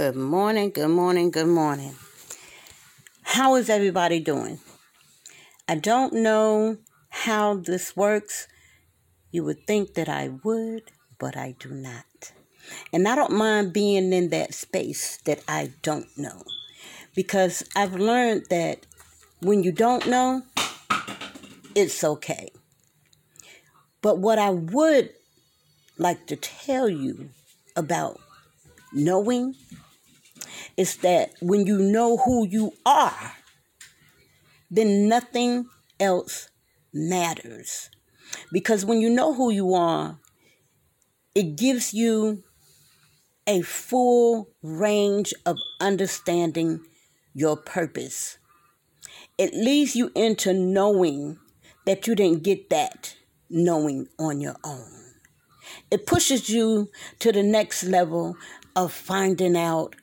Good morning, good morning, good morning. How is everybody doing? I don't know how this works. You would think that I would, but I do not. And I don't mind being in that space that I don't know. Because I've learned that when you don't know, it's okay. But what I would like to tell you about knowing is that when you know who you are, then nothing else matters. Because when you know who you are, it gives you a full range of understanding your purpose. It leads you into knowing that you didn't get that knowing on your own. It pushes you to the next level of finding out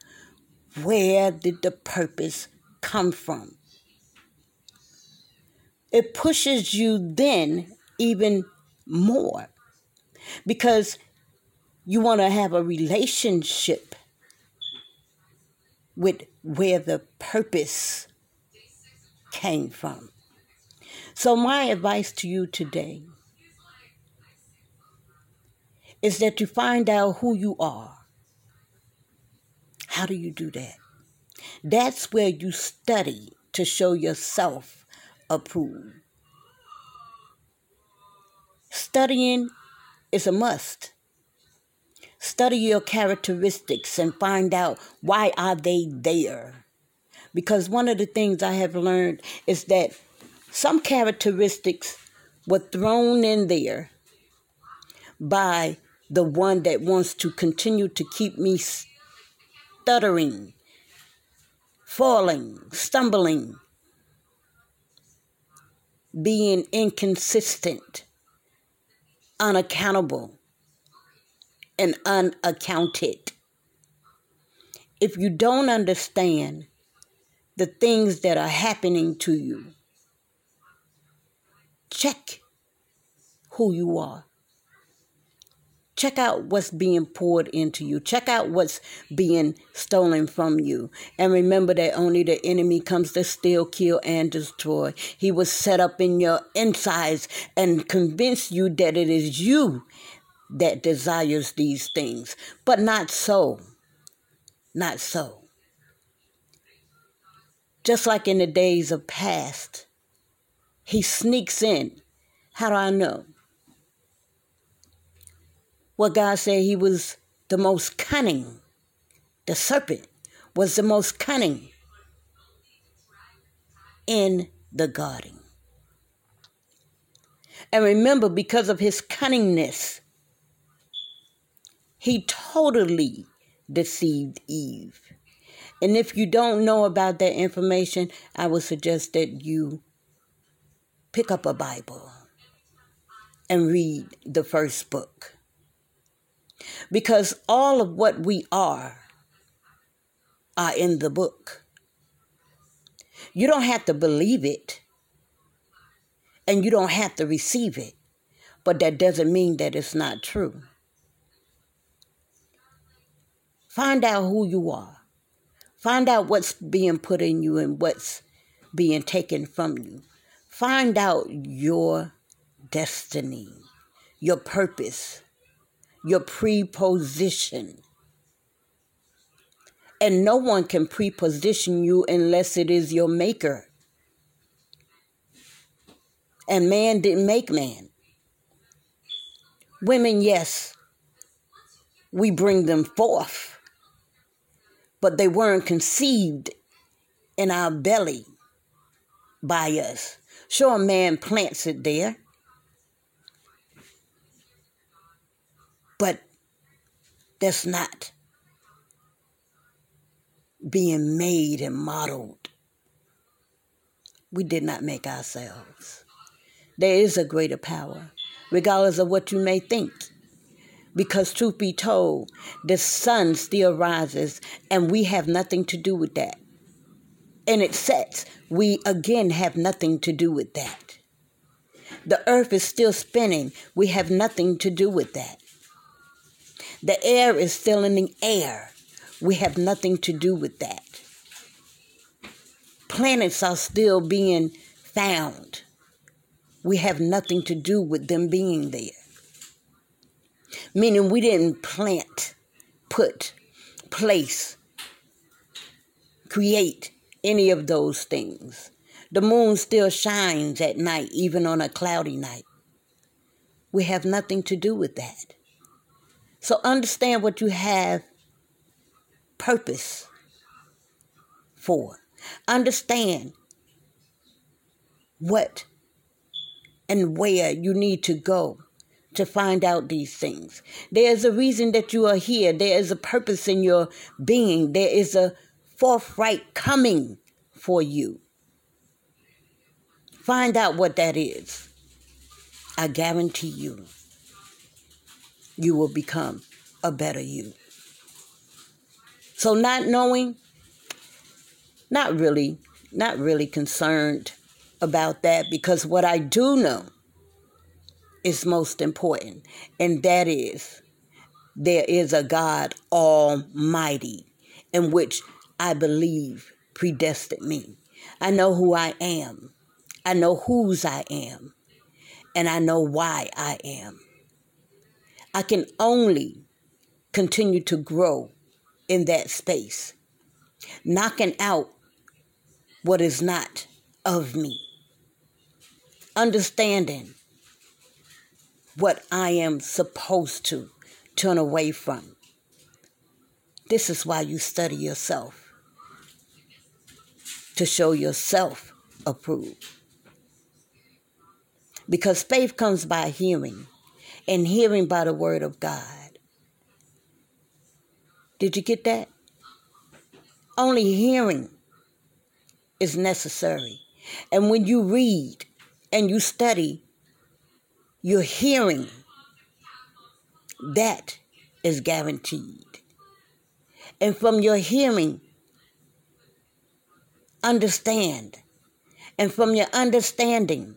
where did the purpose come from. It pushes you then even more because you want to have a relationship with where the purpose came from. So, my advice to you today is that you find out who you are how do you do that? That's where you study to show yourself approved. Studying is a must. Study your characteristics and find out why are they there. Because one of the things I have learned is that some characteristics were thrown in there by the one that wants to continue to keep me stuttering, falling, stumbling, being inconsistent, unaccountable, and unaccounted. If you don't understand the things that are happening to you, check who you are. Check out what's being poured into you. Check out what's being stolen from you. And remember that only the enemy comes to steal, kill, and destroy. He was set up in your insides and convince you that it is you that desires these things. But not so. Not so. Just like in the days of past, he sneaks in. How do I know? What God said he was the most cunning. The serpent was the most cunning in the garden. And remember, because of his cunningness, he totally deceived Eve. And if you don't know about that information, I would suggest that you pick up a Bible and read the first book. Because all of what we are are in the book. You don't have to believe it and you don't have to receive it, but that doesn't mean that it's not true. Find out who you are. Find out what's being put in you and what's being taken from you. Find out your destiny, your purpose, your preposition. And no one can preposition you unless it is your maker. And man didn't make man. Women, yes, we bring them forth, but they weren't conceived in our belly by us. Sure, man plants it there, But that's not being made and modeled. We did not make ourselves. There is a greater power, regardless of what you may think. Because, truth be told, the sun still rises, and we have nothing to do with that. And it sets, we again have nothing to do with that. The earth is still spinning, we have nothing to do with that. The air is still in the air. We have nothing to do with that. Planets are still being found. We have nothing to do with them being there. Meaning we didn't plant, put, place, create any of those things. The moon still shines at night, even on a cloudy night. We have nothing to do with that. So understand what you have purpose for. Understand what and where you need to go to find out these things. There is a reason that you are here. There is a purpose in your being. There is a forthright coming for you. Find out what that is. I guarantee you, you will become a better you. So, not knowing, not really, not really concerned about that because what I do know is most important, and that is there is a God Almighty in which I believe predestined me. I know who I am, I know whose I am, and I know why I am. I can only continue to grow in that space, knocking out what is not of me, understanding what I am supposed to turn away from. This is why you study yourself to show yourself approved. Because faith comes by hearing, and hearing by the word of God. Did you get that? Only hearing is necessary. And when you read and you study, your hearing, that is guaranteed. And from your hearing, understand. And from your understanding,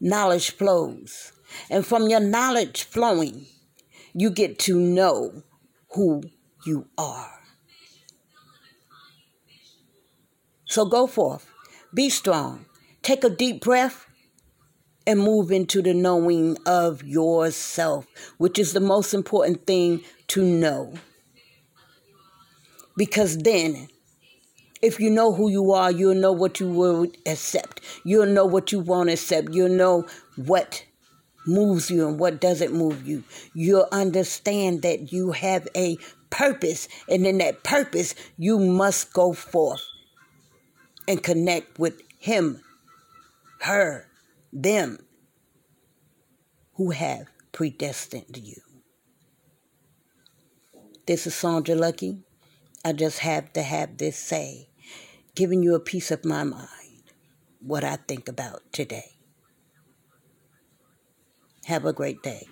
knowledge flows. And from your knowledge flowing, you get to know who you are. So go forth, be strong, take a deep breath, and move into the knowing of yourself, which is the most important thing to know. Because then, if you know who you are, you'll know what you will accept. You'll know what you won't accept. You'll know what moves you and what doesn't move you. You'll understand that you have a purpose, and in that purpose, you must go forth and connect with Him, her, them who have predestined you. This is Sandra Lucky. I just have to have this say, giving you a piece of my mind, what I think about today. Have a great day.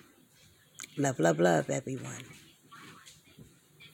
Love, love, love, everyone.